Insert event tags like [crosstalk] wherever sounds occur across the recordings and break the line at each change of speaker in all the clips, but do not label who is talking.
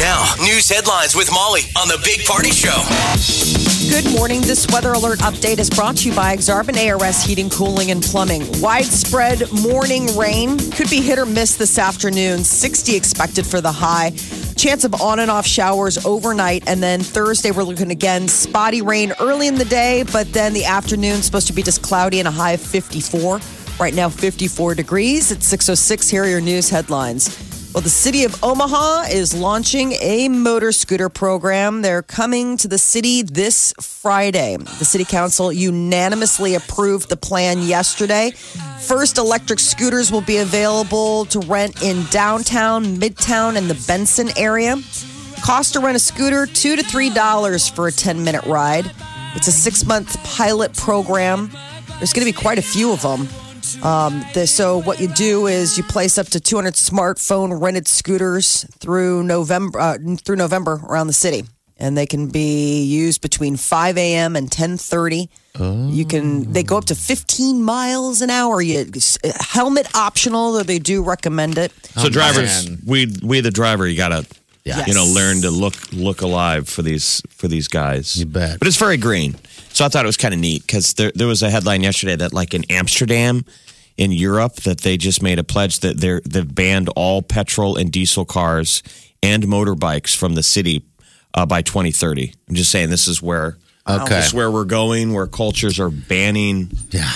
Now, news headlines with Molly on the Big Party Show.
Good morning. This weather alert update is brought to you by Exarban ARS Heating, Cooling, and Plumbing. Widespread morning rain could be hit or miss this afternoon. 60 expected for the high. Chance of on and off showers overnight. And then Thursday, we're looking again spotty rain early in the day, but then the afternoon supposed to be just cloudy and a high of 54. Right now, 54 degrees. It's 606. Here are your news headlines. Well, the city of Omaha is launching a motor scooter program. They're coming to the city this Friday. The city council unanimously approved the plan yesterday. First electric scooters will be available to rent in downtown, midtown, and the Benson area. Cost to rent a scooter two to three dollars for a 10 minute ride. It's a six month pilot program. There's going to be quite a few of them. Um, the, so what you do is you place up to 200 smartphone rented scooters through November uh, through November around the city, and they can be used between 5 a.m. and 10:30. You can they go up to 15 miles an hour. You helmet optional, though they do recommend it.
So drivers,
man.
we we the driver, you gotta,
Yeah.
you know, learn to look look alive for these for these guys.
You bet.
But it's very green, so I thought it was kind of neat because there there was a headline yesterday that like in Amsterdam, in Europe, that they just made a pledge that they're they've banned all petrol and diesel cars and motorbikes from the city uh, by 2030. I'm just saying this is where.
Okay.
This is where we're going, where cultures are banning
Yeah.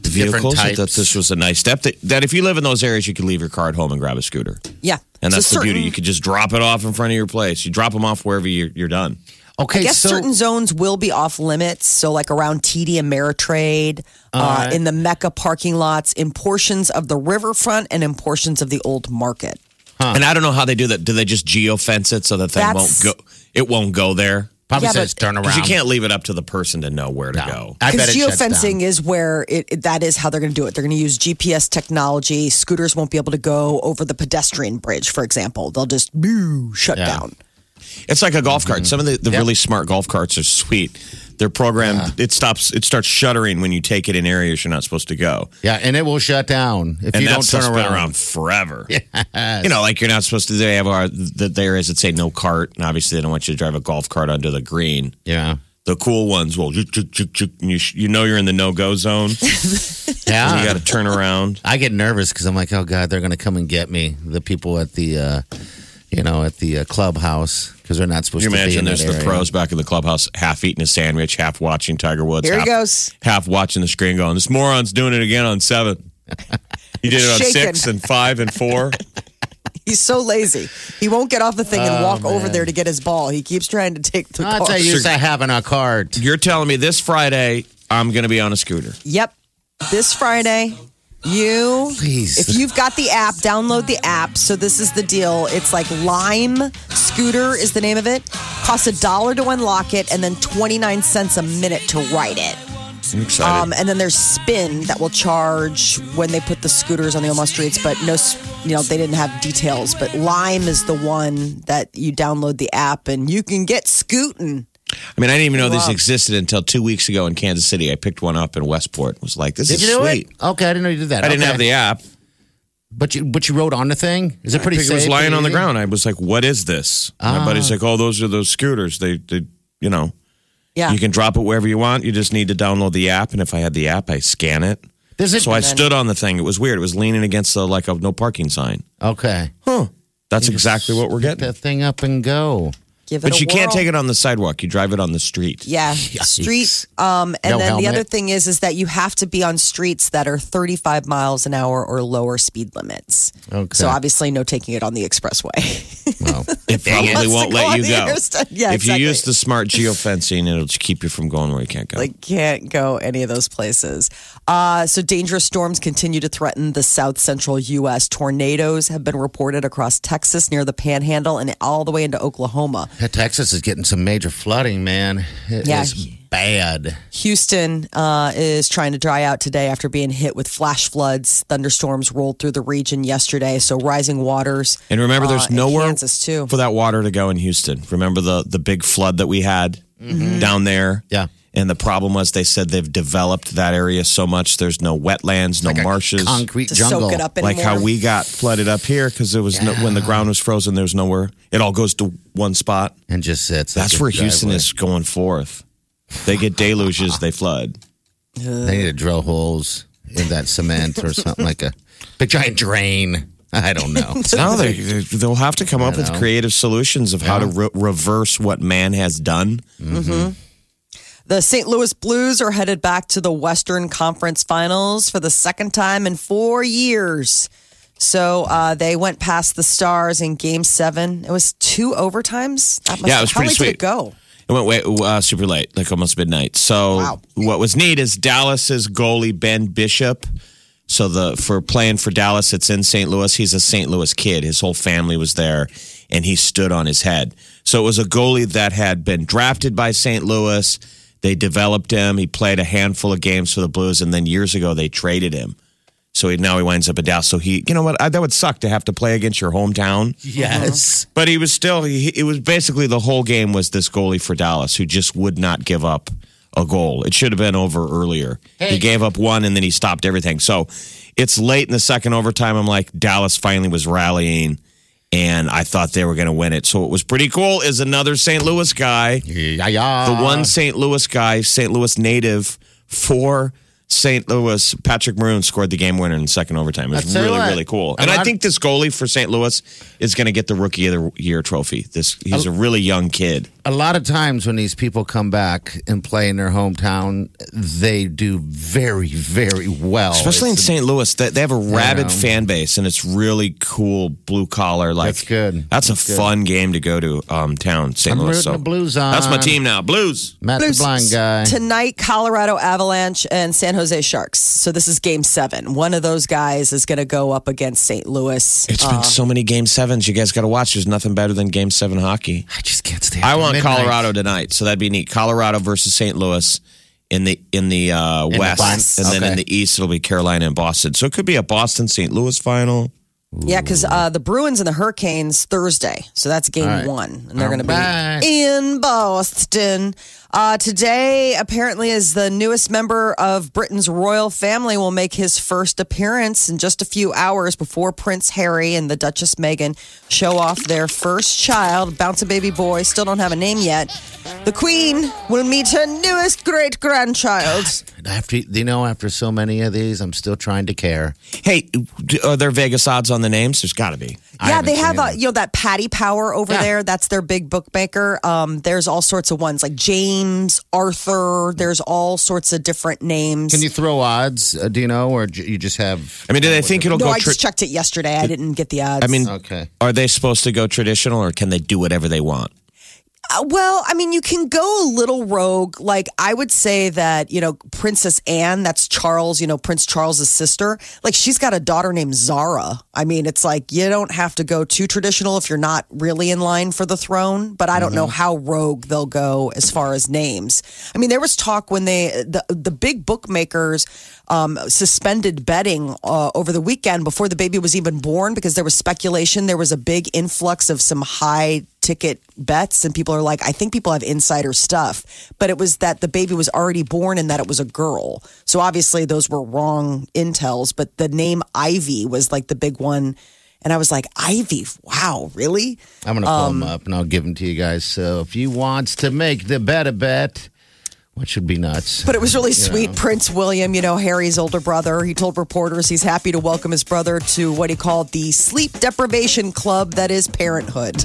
the vehicles. I thought this was a nice step. That, that if you live in those areas, you can leave your car at home and grab a scooter.
Yeah,
And
So
that's the beauty. You could just drop it off in front of your place. You drop them off wherever you're, you're done.
Okay.
I guess
so
certain zones will be off limits. So, like around TD Ameritrade, uh, in the MECA parking lots, in portions of the riverfront, and in portions of the old market.
And I don't know how they do that. Do they just geofence it so that thing won't go? It won't go there
probably
Yeah,
says
but-
turn around.
you can't leave it up to the person to know where to
No.
go.
I bet
Because
it shuts
geofencing is where it, it- that is how they're going to do it. They're going to use GPS technology. Scooters won't be able to go over the pedestrian bridge, for example. They'll just boo, shut
Yeah.
down.
It's like a golf cart. Some of the, the
Yep.
really smart golf carts are sweet. They're programmed. It stops. It starts shuttering when you take it in areas you're not supposed to go.
Yeah, and it will shut down if
and
you don't turn around.
around forever. [laughs] You know, like you're not supposed to. They have our, the, the areas that say no cart, and obviously they don't want you to drive a golf cart onto the green.
Yeah.
The cool ones will, you, you know you're in the no go zone. [laughs]
Yeah.
you got to turn around.
I get nervous because I'm like, oh god, they're going to come and get me. The people at the, uh, at the uh, clubhouse because they're not supposed to be there.
Can you
to be
imagine
in
there's
that
the
area.
pros back in the clubhouse, half eating a sandwich, half watching Tiger Woods.
Here he
half,
goes.
Half watching the screen going, this moron's doing it again on seven. He did it on
Shaking.
six and five and four. [laughs]
He's so lazy. He won't get off the thing and
Oh,
walk over there to get his ball. He keeps trying to take the
I'll
car.
tell you, used to having a card.
You're telling me this Friday I'm going to be on a scooter.
Yep. This Friday, you,
Please.
if you've got the app, download the app. So this is the deal. It's like Lime Scooter is the name of it. Costs a dollar to unlock it and then 29 cents a minute to ride it.
I'm excited.
Um, and then there's Spin that will charge when they put the scooters on the Omaha streets, but no, you know, they didn't have details. But Lime is the one that you download the app and you can get scooting.
I mean, I didn't even know this existed until two weeks ago in Kansas City. I picked one up in Westport. And was like, this
Did
is
you do
sweet.
it? Okay, I didn't know you did that.
I didn't
Okay.
have the app.
But you, but you rode on the thing. Is it pretty
I
safe?
it was lying on the ground. I was like, "What is this?" My ah. buddy's like, "Oh, those are those scooters. They, they, you know,
Yeah.
you can drop it wherever you want. You just need to download the app, and if I had the app, I scan it.
Does it?
So I stood on the thing. It was weird. It was leaning against the like a no parking sign.
Okay.
Huh? That's exactly what we're getting.
that thing up and go.
Give it
But
a
you can't take it on the sidewalk. You drive it on the street.
Yeah, street. Um, and
No
then the other thing is, is that you have to be on streets that are 35 miles an hour or lower speed limits.
Okay.
So obviously, no taking it on the expressway.
Well, [laughs]
It probably won't let you go.
Yeah,
if
exactly.
you use the smart geofencing, it'll just keep you from going where you can't go.
like can't go any of those places. Uh, so dangerous storms continue to threaten the south central U.S. Tornadoes have been reported across Texas near the Panhandle and all the way into Oklahoma.
Texas is getting some major flooding, man. It
Yeah.
is bad.
Houston uh, is trying to dry out today after being hit with flash floods. Thunderstorms rolled through the region yesterday, so rising waters.
And remember, there's
uh,
nowhere
Kansas too.
for that water to go in Houston. Remember the the big flood that we had
Mm-hmm.
down there?
Yeah.
And the problem was they said they've developed that area so much there's no wetlands, no
Like a
marshes.
concrete
to
jungle.
soak it up anymore.
like how we got flooded up here because there was no, when the ground was frozen, there was nowhere. It all goes to one spot.
and just sits.
That's
a
where Houston
driveway.
is going forth. They get deluges, they flood.
They need to drill holes in that cement or something like a big giant drain. I don't know. [laughs]
No, they they'll have to come up with creative solutions of how to re- reverse what man has done. Mm-hmm.
The St. Louis Blues are headed back to the Western Conference Finals for the second time in four years. So uh, they went past the Stars in Game Seven. It was two overtimes. That must-
Yeah, it was
how
pretty
late did
sweet.
it go?
It went way uh, super late, like almost midnight. So
Wow.
what was neat is Dallas's goalie Ben Bishop. So the for playing for Dallas, it's in St. Louis. He's a St. Louis kid. His whole family was there, and he stood on his head. So it was a goalie that had been drafted by St. Louis. They developed him. He played a handful of games for the Blues, and then years ago they traded him. So he, now he winds up at Dallas. So he, you know what? I, that would suck to have to play against your hometown.
yes. Uh-huh.
But he was still, he, it was basically the whole game was this goalie for Dallas who just would not give up a goal. It should have been over earlier. He gave up one and then he stopped everything. So it's late in the second overtime. I'm like, Dallas finally was rallying and I thought they were going to win it. So what was pretty cool is another St. Louis guy,
Yeah, yeah.
the one St. Louis guy, St. Louis native for St. Louis, Patrick Maroon scored the game winner in second overtime. It was
you
really,
what,
really cool. And I think this goalie for St. Louis is going to get the Rookie of the Year trophy. This he's a really young kid.
A lot of times when these people come back and play in their hometown, they do very, very well.
Especially in
It's-
St. Louis, they, they have a rabid fan base, and it's really cool, blue collar. Like
That's good.
That's,
That's
a
good.
fun game to go to um, town, St. Louis.
I'm
Louis.
rooting the Blues on.
That's my team now, Blues.
Matt
Blues
the blind guy.
Tonight, Colorado Avalanche and San Jose Sharks. So this is game seven. One of those guys is going to go up against St. Louis.
It's been so many game sevens. You guys got to watch. There's nothing better than game seven hockey.
I just can't stay.
I
after
want
midnight.
Colorado tonight, so that'd be neat. Colorado versus St. Louis in the in the uh,
the
west,
West.
and then in the east it'll be Carolina and Boston. So it could be a Boston St. Louis final.
Yeah, because uh, the Bruins and the Hurricanes Thursday. So that's game
All right.
one. And they're going to be in Boston. Uh, today, apparently, is the newest member of Britain's royal family will make his first appearance in just a few hours before Prince Harry and the Duchess Meghan show off their first child, bouncing baby boy. Still don't have a name yet. The Queen will meet her newest great grandchild.
After you know, after so many of these, I'm still trying to care.
Hey, are there Vegas odds on the names? There's got to be.
Yeah, they have
seen
uh, you know that Paddy Power over
Yeah.
there. That's their big bookmaker. Um, there's all sorts of ones like James, Arthur. There's all sorts of different names.
Can you throw odds? Uh, do you know, or j- you just have?
I mean, do they think it'll
no,
go?
I
tra-
just checked it yesterday. I didn't get the odds.
I mean,
Okay.
are they supposed to go traditional, or can they do whatever they want?
Uh, well, I mean, you can go a little rogue. Like, I would say that, you know, Princess Anne, that's Charles, you know, Prince Charles's sister. Like, she's got a daughter named Zara. I mean, it's like you don't have to go too traditional if you're not really in line for the throne. But I don't know how rogue they'll go as far as names. I mean, there was talk when they, the, the big bookmakers, um, suspended betting uh, over the weekend before the baby was even born because there was speculation there was a big influx of some high ticket bets and people are like i think people have insider stuff but it was that the baby was already born and that it was a girl. So obviously those were wrong intels but the name ivy was like the big one and i was like ivy? Wow really?
I'm gonna pull them
Um,
up and I'll give them to you guys. So if you wants to make the bet a bet, which should be nuts.
But it was really sweet. Prince William, you know, Harry's older brother, he told reporters he's happy to welcome his brother to what he called the sleep deprivation club that is parenthood.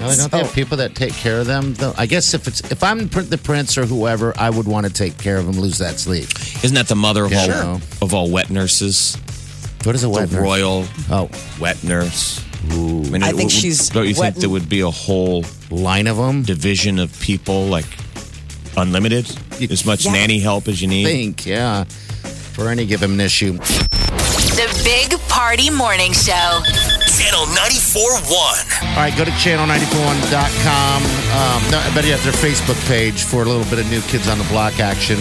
Really, don't they have people that take care of them? Though I guess if it's if I'm the prince or whoever, I would want to take care of them, lose that sleep.
Isn't that the mother of
Yeah,
all
sure.
of all wet nurses?
What is a
The
wet nurse?
royal
Oh,
wet nurse. Ooh. mean,
I
it-
think
w-
she's
Don't you
wet
think there would be a whole
line of them.
division of people like unlimited, as much
Yeah.
nanny help as you need?
Think, yeah, for any given issue.
The Big Party Morning Show.
Channel 94.1.
All right, go to channel941.com. Um, no, I bet you have their Facebook page for a little bit of new Kids on the Block action.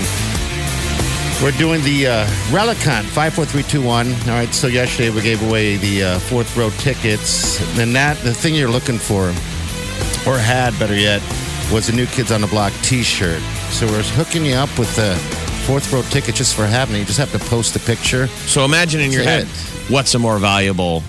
We're doing the uh, Relic Hunt, 54321. All right, so yesterday we gave away the uh, fourth row tickets. And that, the thing you're looking for, or had better yet, was a new Kids on the Block t shirt. So we're hooking you up with the fourth row ticket just for having it. You just have to post a picture.
So imagine in your head,
That's
what's a more valuable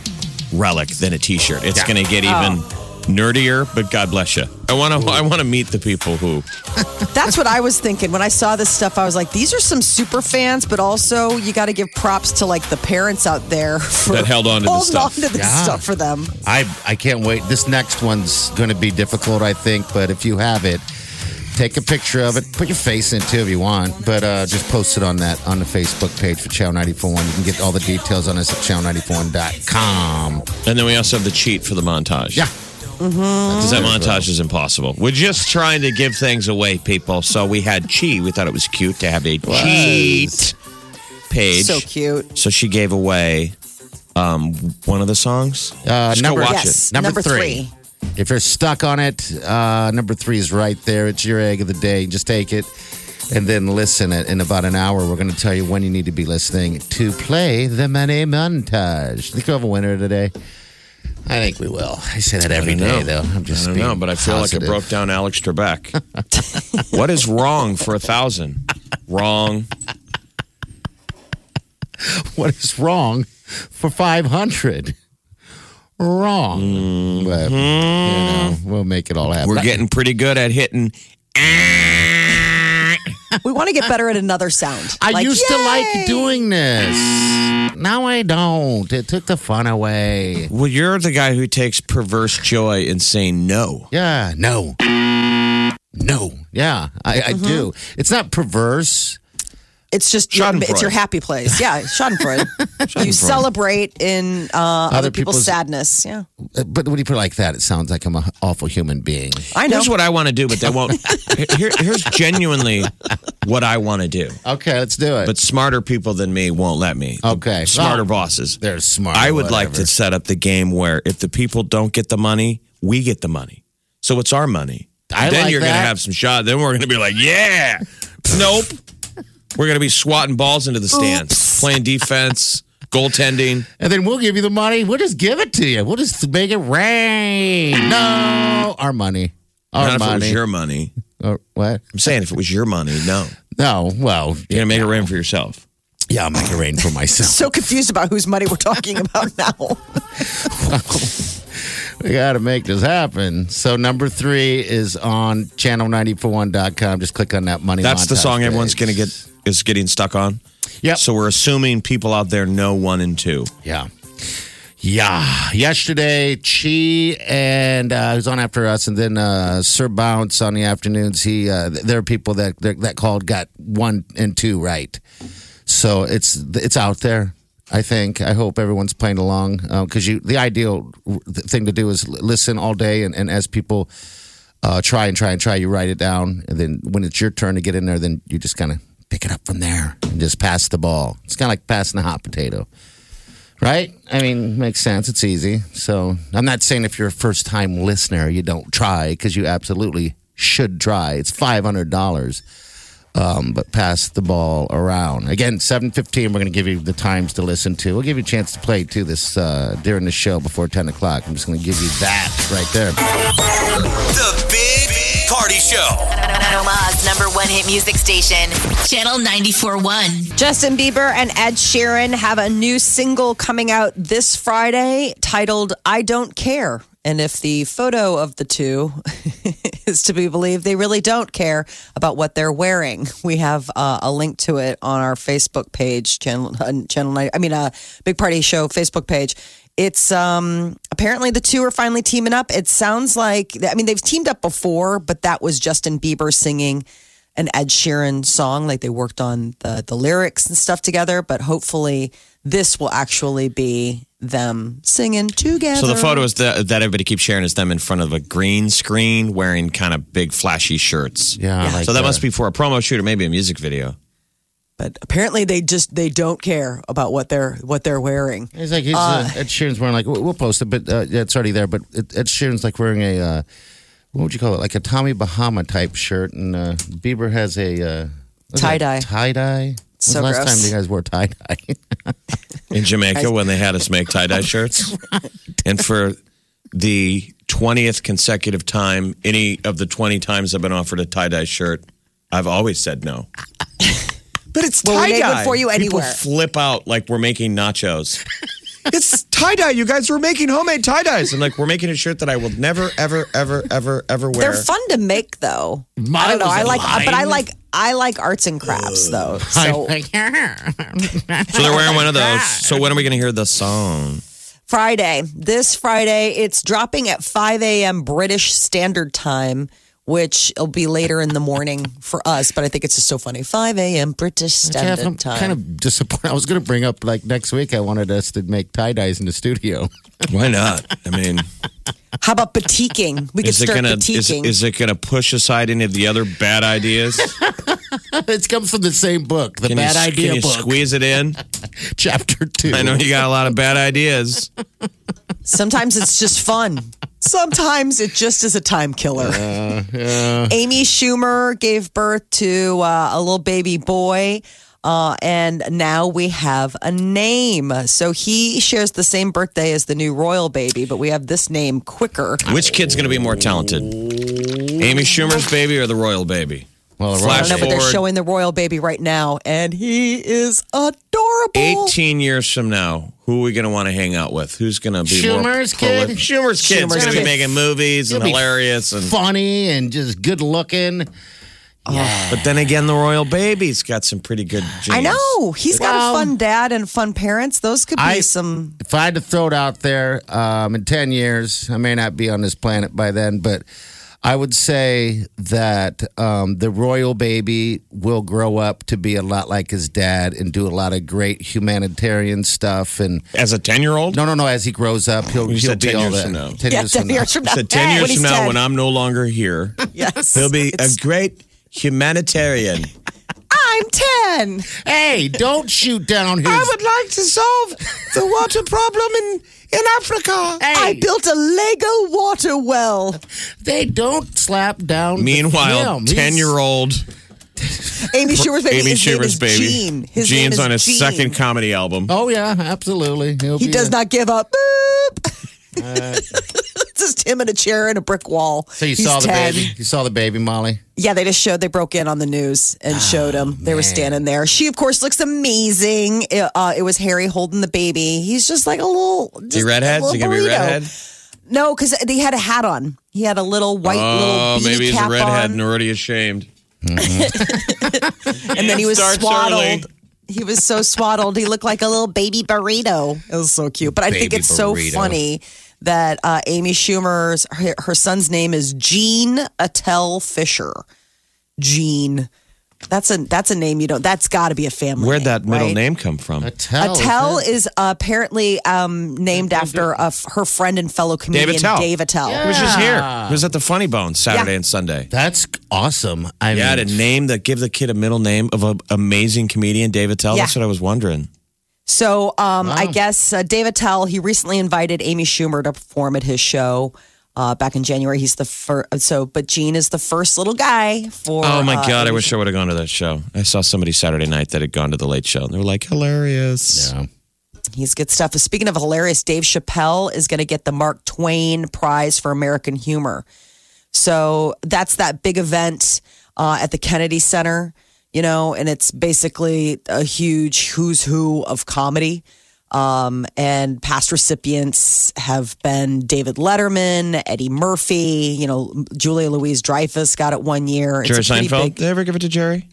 relic than a T-shirt? It's going to get even oh. nerdier, but God bless you. I want to. I want to meet the people who. [laughs]
That's what I was thinking when I saw this stuff. I was like, these are some super fans, but also you got to give props to like the parents out there [laughs] for
That held on to the
holding
stuff.
on to this
Yeah.
stuff for them.
I I can't wait. This next one's going to be difficult, I think. But if you have it, take a picture of it. Put your face in it too if you want. But uh, just post it on that on the Facebook page for Channel 941. You can get all the details on us at channel941.com.
And then we also have the cheat for the montage.
Yeah.
Because that montage is impossible. We're just trying to give things away, people. So we had Chi. We thought it was cute to have a cheat page.
So cute.
So she gave away um, one of the songs.
Uh,
Just go
number-
watch
Yes,
it.
Number
number,
three.
three.
If you're stuck on it, uh, number three is right there. It's your egg of the day. Just take it and then listen. It in about an hour. We're going to tell you when you need to be listening to play the money montage. Think we'll have a winner today. I think we will. I say that every
I don't
day,
know.
though. I'm just
I don't know, but I feel like
positive.
it broke down Alex Trebek. [laughs] what is wrong for a thousand? Wrong.
What is wrong for 500? Wrong. Mm-hmm. But, you know, we'll make it all happen.
We're getting pretty good at hitting. [laughs]
We want to get better at another sound.
I
Like,
used to like doing this. Now I don't. It took the fun away.
Well, you're the guy who takes perverse joy in saying no.
Yeah, no. No. Yeah, I, I do. It's not perverse.
It's just your,
Schadenfreude.
it's your happy place. Yeah, [laughs] Schadenfreude. you celebrate in uh, other, people's,
people's-
sadness. Yeah,
Uh, But when you put it like that, it sounds like I'm an awful human being.
I know.
Here's what I want to do, but they won't. [laughs] Here, here's genuinely what I want to do.
Okay, let's do it.
But smarter people than me won't let me.
Okay.
Smarter
Oh.
bosses.
They're smart.
I would like to set up the game where if the people don't get the money, we get the money. So it's our money.
I
then
like
you're going to have some shot. Then we're going to be like, yeah. [laughs] nope. We're going to be swatting balls into the stands, playing defense, goaltending.
And then we'll give you the money. We'll just give it to you. We'll just make it rain. No, our money. Our
Not
money.
your money.
Or what?
I'm saying if it was your money, no.
No. Well,
You're going to make it rain for yourself.
yeah, I'll make it rain for myself.
so confused about whose money we're talking about [laughs] now. [laughs]
We got to make this happen. So number three is on channel941.com. Just click on that money.
That's the
montage
song everyone's going to get is getting stuck on.
Yeah.
So we're assuming people out there know one and two.
Yeah. Yeah. Yesterday, Chi and uh, who's on after us, and then uh, Sir Bounce on the afternoons. He, uh, there are people that that called got one and two right. So it's it's out there. I think. I hope everyone's playing along because you. The ideal thing to do is listen all day, and, and as people uh, try and try and try, you write it down, and then when it's your turn to get in there, then you just kind of pick it up from there and just pass the ball. It's kind of like passing a hot potato. Right? I mean, makes sense. It's easy. So I'm not saying if you're a first time listener, you don't try because you absolutely should try. It's $500. Um, but pass the ball around. Again, 7.15, we're going to give you the times to listen to. We'll give you a chance to play too this uh, during the show before 10 o'clock. I'm just going to give you that right there.
The Big Party Show.
Omaha's number one hit music station, Channel 94.1.
Justin Bieber and Ed Sheeran have a new single coming out this Friday titled I Don't Care. And if the photo of the two [laughs] is to be believed, they really don't care about what they're wearing. We have uh, a link to it on our Facebook page, channel uh, channel 9, I mean, uh, Big Party Show Facebook page. It's um apparently the two are finally teaming up. It sounds like I mean they've teamed up before, but that was Justin Bieber singing an Ed Sheeran song. Like they worked on the the lyrics and stuff together, but hopefully this will actually be them singing together.
So the photo is the, that everybody keeps sharing is them in front of a green screen wearing kind of big flashy shirts.
Yeah. I like
so that, must be for a promo shoot or maybe a music video.
But apparently they just they don't care about what they're what they're wearing.
He's like, he's, uh, Ed Sheeran's wearing like, we'll we'll post it, but uh, yeah, it's already there. But it, Ed Sheeran's like wearing a, uh, what would you call it? Like a Tommy Bahama type shirt. And uh, Bieber has a uh, what's?
Tie-dye.
Tie dye.
So
the last
gross.
time you guys wore tie dye? [laughs]
in Jamaica when they had us make tie dye shirts. [laughs] And for the 20th consecutive time, any of the 20 times I've been offered a tie dye shirt, I've always said no. [laughs] But it's
Well,
tie
made one
dye.
for you
People flip out like we're making nachos. [laughs] it's tie dye. You guys were making homemade tie dyes. And like, we're making a shirt that I will never, ever, ever, ever, ever wear.
They're fun to make though. I don't know.
I
I
a
like, uh, but I like I like arts and crafts though. [laughs] So [laughs]
So they're wearing one of those. So when are we going to hear the song?
Friday, this Friday, it's dropping at 5 a.m. British Standard Time, which will be later in the morning for us. But I think it's just so funny. 5 a.m. British
Yeah,
Standard
I'm
Time.
kind of disappointed. I was going to bring up like next week. I wanted us to make tie dyes in the studio. [laughs]
Why not? I mean,
How about batiking? We could
is it
start
gonna is,
batiking.
is it gonna push aside any of the other bad ideas? [laughs]
it comes from the same book, the
Can
Bad
you,
Idea
can you
book,
squeeze it in? [laughs]
chapter two.
I know you got a lot of bad ideas.
Sometimes it's just fun. Sometimes it just is a time killer. Amy Schumer gave birth to uh, a little baby boy. Uh, and now we have a name. So he shares the same birthday as the new royal baby, but we have this name quicker.
Which kid's going to be more talented? Amy Schumer's baby or the royal baby?
Well,
I
Flash
don't know, but they're
forward
showing the royal baby right now, and he is adorable.
18 years from now, who are we going to want to hang out with? Who's going to be more
Schumer's kid?
prolific? Schumer's kid's
Schumer's
going to be
kid.
making movies and
He'll be
hilarious. And,
funny and just good looking.
but then again, the royal baby's got some pretty good genes.
I know he's got
Well-
a fun dad and fun parents. Those could be
I-
some.
If I had to throw it out there, um, in 10 years, I may not be on this planet by then, but I would say that um, the royal baby will grow up to be a lot like his dad and do a lot of great humanitarian stuff. And
As a 10 year old?
no, no, no. As he grows up, he'll,
You
he'll
said
be
10
all
years
that.
from now.
10
Yeah,
years
10
from now.
years from now.
So 10
When
years
he's
from now,
10.
when I'm no longer here, [laughs]
Yes,
he'll be a great humanitarian.
I'm ten.
Hey, don't shoot down his.
I would like to solve the water problem in, in Africa.
I built a Lego water well.
They don't slap down.
Meanwhile,
him.
10 year old
Amy Schumer's baby.
Amy
his
Schumer's
is
baby.
Gene. His
Gene's on his
Gene.
second comedy album.
Oh yeah, absolutely. He'll
He
be
does
a-
not give up. Boop. it's [laughs] just him in a chair and a brick wall.
So you
He's
saw the
10.
baby. You saw the baby, Molly.
Yeah, they just showed. They broke in on the news and
Oh,
showed him. They were standing there. She, of course, looks amazing. It, uh, it was Harry holding the baby. He's just like a little.
Is
Just
he redhead?
a
Is he
little
going to be
burrito.
redhead?
No, because he had a hat on. He had a little white
Oh,
little
maybe he's
cap
a redhead
on,
and already ashamed. [laughs]
and then he was
Starts
swaddled.
early.
He was so swaddled. He looked like a little baby burrito. It was so cute. But I think
Baby
it's so
burrito.
funny that uh, Amy Schumer's her, her son's name is Gene Attell Fisher. Gene. That's a that's a name you don't. That's got to be a family.
Where'd
name,
that middle
right?
name come from?
Attell.
Attell is apparently um, named after a f her friend and fellow comedian
Dave Attell.
Dave Attell.
He was just here. He was at the Funny Bone Saturday
Yeah.
and Sunday.
That's awesome. I
Yeah,
mean,
to name that, give the kid a middle name of an amazing comedian, Dave Attell.
Yeah.
That's what I was wondering.
So um, I guess uh, Dave Attell he recently invited Amy Schumer to perform at his show uh, back in January. He's the first. So, but Gene is the first little guy for.
Oh my
uh,
god, I wish I would have gone to that show. I saw somebody Saturday night that had gone to the late show and they were like hilarious.
Yeah.
He's good stuff. Speaking of hilarious, Dave Chappelle is going to get the Mark Twain Prize for American Humor. So that's that big event uh, at the Kennedy Center, you know, and it's basically a huge who's who of comedy. Um, and past recipients have been David Letterman, Eddie Murphy, you know, Julia Louis-Dreyfus got it one year. It's
Jerry
a pretty
Seinfeld.
big
Did they ever give it to Jerry?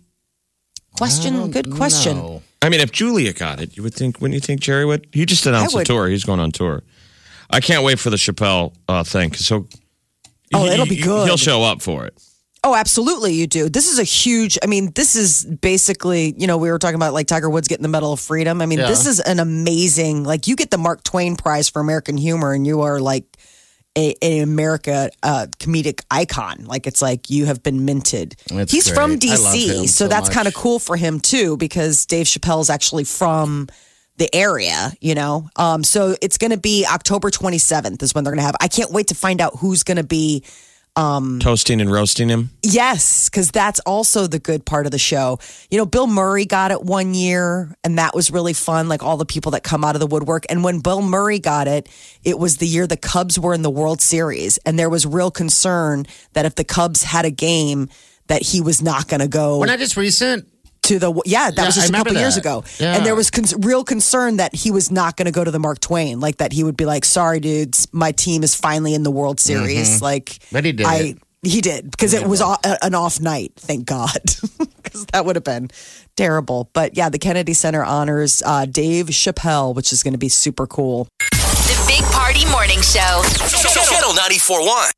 question. Good question.
No.
I mean, if Julia got it, you would think, wouldn't you think Jerry would? He just announced
I
a
would.
tour. He's going on tour. I can't wait for the Chappelle uh, thing. So,
Oh, it'll be good.
He'll show up for it.
Oh, absolutely, you do. This is a huge. I mean, this is basically, you know, we were talking about like Tiger Woods getting the Medal of Freedom. I mean, this is an amazing. Like, you get the Mark Twain Prize for American humor, and you are like a, an America uh, comedic icon. Like it's like you have been minted.
That's
He's from
great. Love
DC, so,
so
that's kind of cool for him too because Dave Chappelle is actually from the area, you know. Um, so it's going to be October 27th is when they're going to have. I can't wait to find out who's going to be Um,
Toasting and roasting him.
Yes, because that's also the good part of the show. You know, Bill Murray got it one year, and that was really fun. Like all the people that come out of the woodwork. And when Bill Murray got it, it was the year the Cubs were in the World Series, and there was real concern that if the Cubs had a game, that he was not going to go
We're not just recent.
To the yeah that
Yeah,
was just
I
a couple
remember
years ago
Yeah.
and there was con- real concern that he was not going to go to the mark twain like that he would be like sorry dudes my team is finally in the world series like
Mm-hmm. But he did
i he did because it was a- an off night thank god [laughs] because that would have been terrible but yeah the kennedy center honors uh, dave chappelle which is going to be super cool
The Big Party Morning Show.
Channel 94.1.